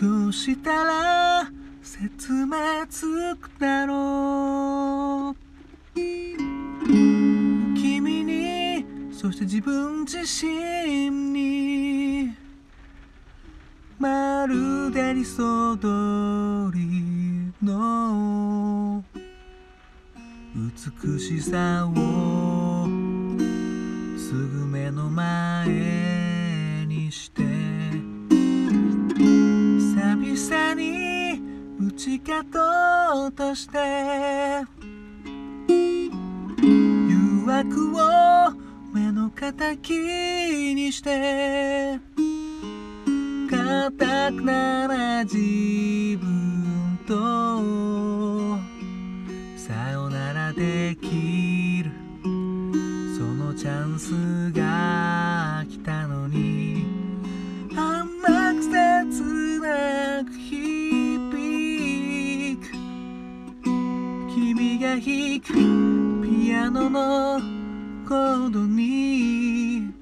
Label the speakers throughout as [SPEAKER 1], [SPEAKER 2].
[SPEAKER 1] どうしたら説明つくだろう君にそして自分自身にまるで理想通りの美しさをすぐ目の前打ち勝とうとして誘惑を目の敵にして固くなら自分とさよならできる。そのチャンスが弾くピアノのコードに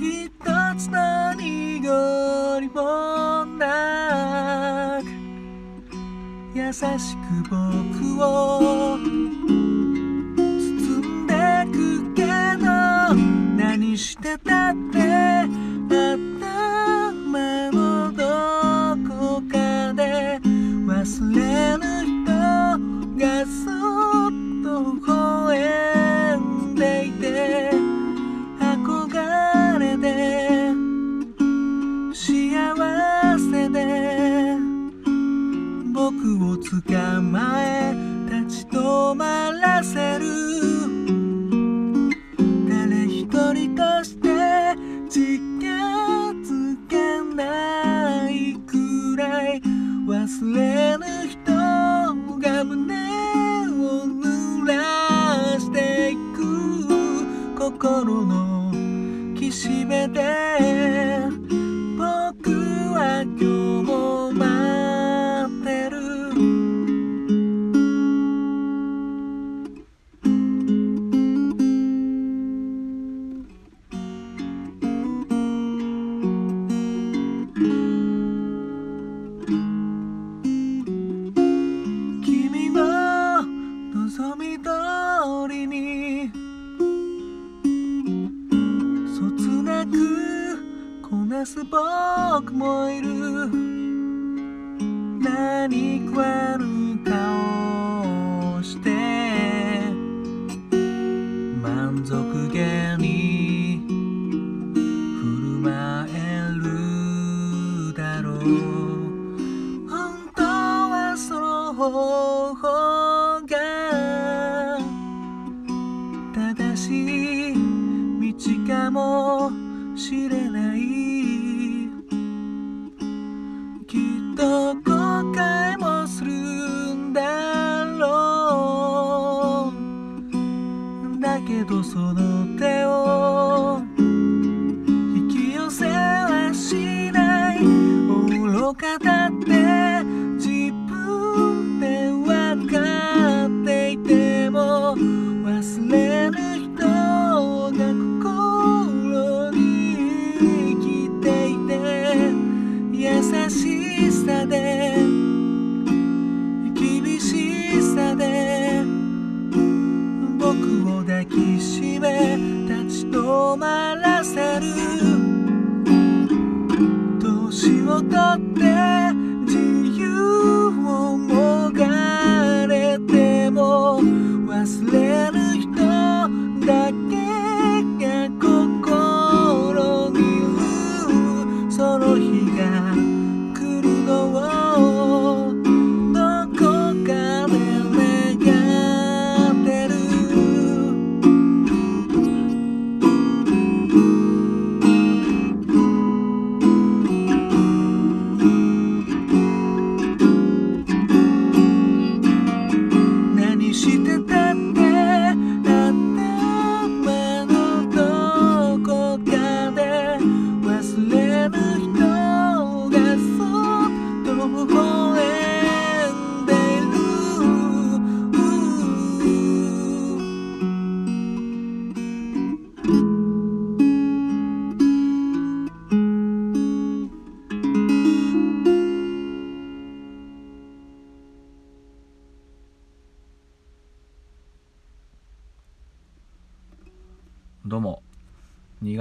[SPEAKER 1] 一つの濁りもなく優しく僕を僕を捕まえ立ち止まらせる。僕もいる。何食わぬ顔をして。満足げに振る舞えるだろう。本当はその方うだけどその手年をとって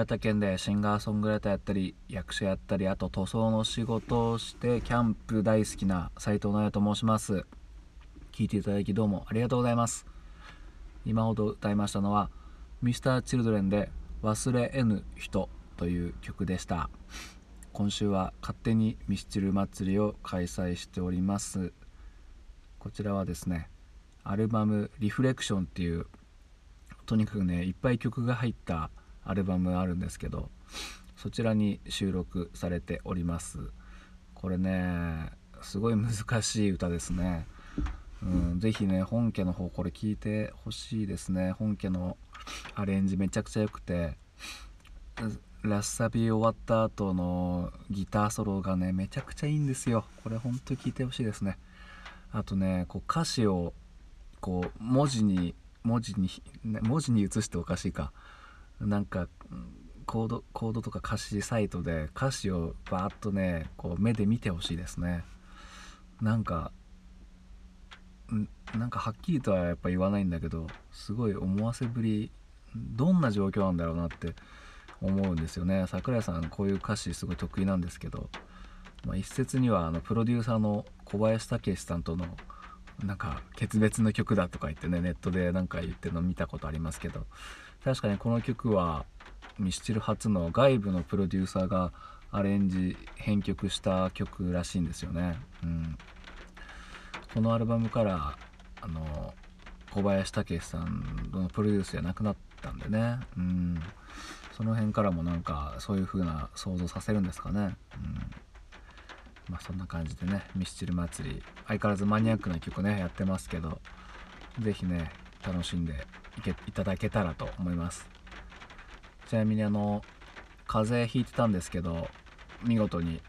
[SPEAKER 1] 潟県でシンガーソングライターやったり役者やったりあと塗装の仕事をしてキャンプ大好きな斉藤直也と申します。聞いていただきどうもありがとうございます。今ほど歌いましたのは Mr.Children で「忘れえぬ人」という曲でした。今週は勝手にミスチル祭りを開催しております。こちらはですねアルバム「リフレクション」っていうとにかくねいっぱい曲が入ったアルバムあるんですけどそちらに収録されております。これねすごい難しい歌ですね。うん、ぜひね本家の方これ聞いてほしいですね。本家のアレンジめちゃくちゃ良くてラッサビ終わった後のギターソロがねめちゃくちゃいいんですよ。これほんと聞いてほしいですね。あとねこう歌詞をこう文字に文字に文字に移しておかしいか。なんかコードコードとか歌詞サイトで歌詞をバーッとねこう目で見てほしいですね。なんかなんかはっきりとはやっぱ言わないんだけどすごい思わせぶりどんな状況なんだろうなって思うんですよね。桜井さんこういう歌詞すごい得意なんですけど、まあ、一説にはあのプロデューサーの小林武史さんとのなんか決別の曲だとか言ってねネットで何か言ってるの見たことありますけど確かにこの曲はミスチル初の外部のプロデューサーがアレンジ編曲した曲らしいんですよね。うん、このアルバムからあの小林武さんのプロデュースじゃなくなったんでね、うん、その辺からもなんかそういう風な想像させるんですかね。うんまあ、そんな感じでねミスチル祭り相変わらずマニアックな曲ねやってますけど是非ね楽しんでいけいただけたらと思います。ちなみにあの風邪ひいてたんですけど見事に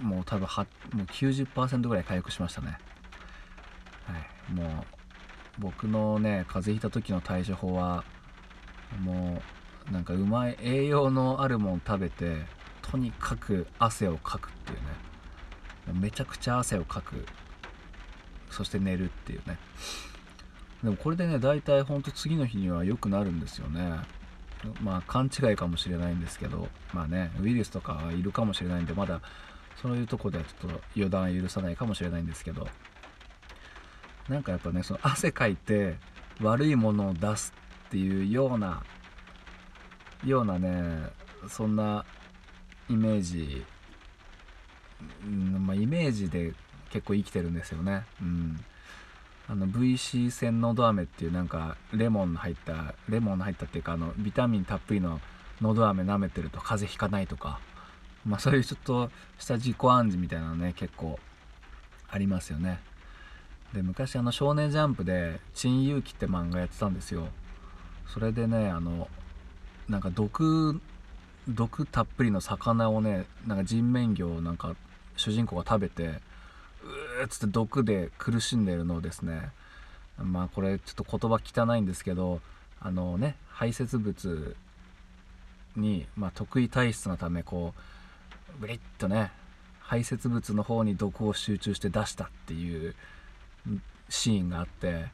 [SPEAKER 1] もう多分はもう90%ぐらい回復しましたね。はい。もう僕のね風邪ひいた時の対処法はもうなんかうまい栄養のあるもん食べてとにかく汗をかくっていうね。めちゃくちゃ汗をかく。そして寝るっていうね。でもこれでね大体ほんと次の日には良くなるんですよね。まあ勘違いかもしれないんですけどまあねウイルスとかいるかもしれないんでまだそういうとこではちょっと予断許さないかもしれないんですけど。なんかやっぱねその汗かいて悪いものを出すっていうようなようなねそんなイメージ、うんまあ、イメージで結構生きてるんですよね。うん、あの VC 線のど飴っていうなんかレモンの入ったレモンの入ったっていうかあのビタミンたっぷりののど飴舐めてると風邪ひかないとか、まあ、そういうちょっとした自己暗示みたいなのね結構ありますよね。で昔あの「少年ジャンプ」で「珍遊記」って漫画やってたんですよ。それでねあのなんか毒毒たっぷりの魚をねなんか人面魚をなんか主人公が食べてっつって毒で苦しんでるのをですねまあこれちょっと言葉汚いんですけどあのね排泄物に、まあ、得意体質のためこうブリッとね排泄物の方に毒を集中して出したっていうシーンがあって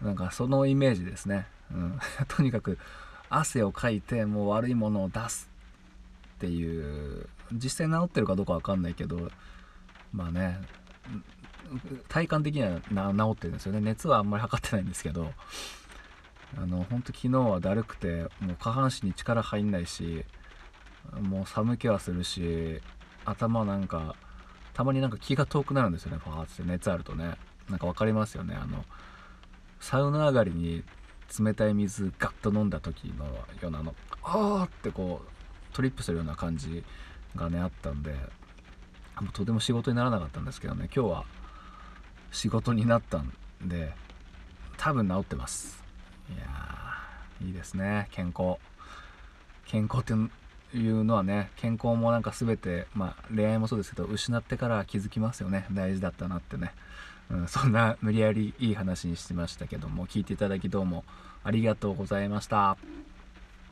[SPEAKER 1] なんかそのイメージですね、うん、とにかく汗をかいてもう悪いものを出すっていう実際治ってるかどうか分かんないけどまあね体感的には治ってるんですよね。熱はあんまり測ってないんですけどあの本当昨日はだるくてもう下半身に力入んないしもう寒気はするし頭なんかたまになんか気が遠くなるんですよねファーって。熱あるとね。なんか分かりますよね。あのサウナ上がりに冷たい水ガッと飲んだ時のようなあのあーってこうトリップするような感じがねあったんでもうとても仕事にならなかったんですけどね今日は仕事になったんで多分治ってます。いやーいいですね。健康。健康っていうのはね健康もなんか全てまあ恋愛もそうですけど失ってから気づきますよね。大事だったなってね。うん、そんな無理やりいい話にしてましたけども聞いていただきどうもありがとうございました。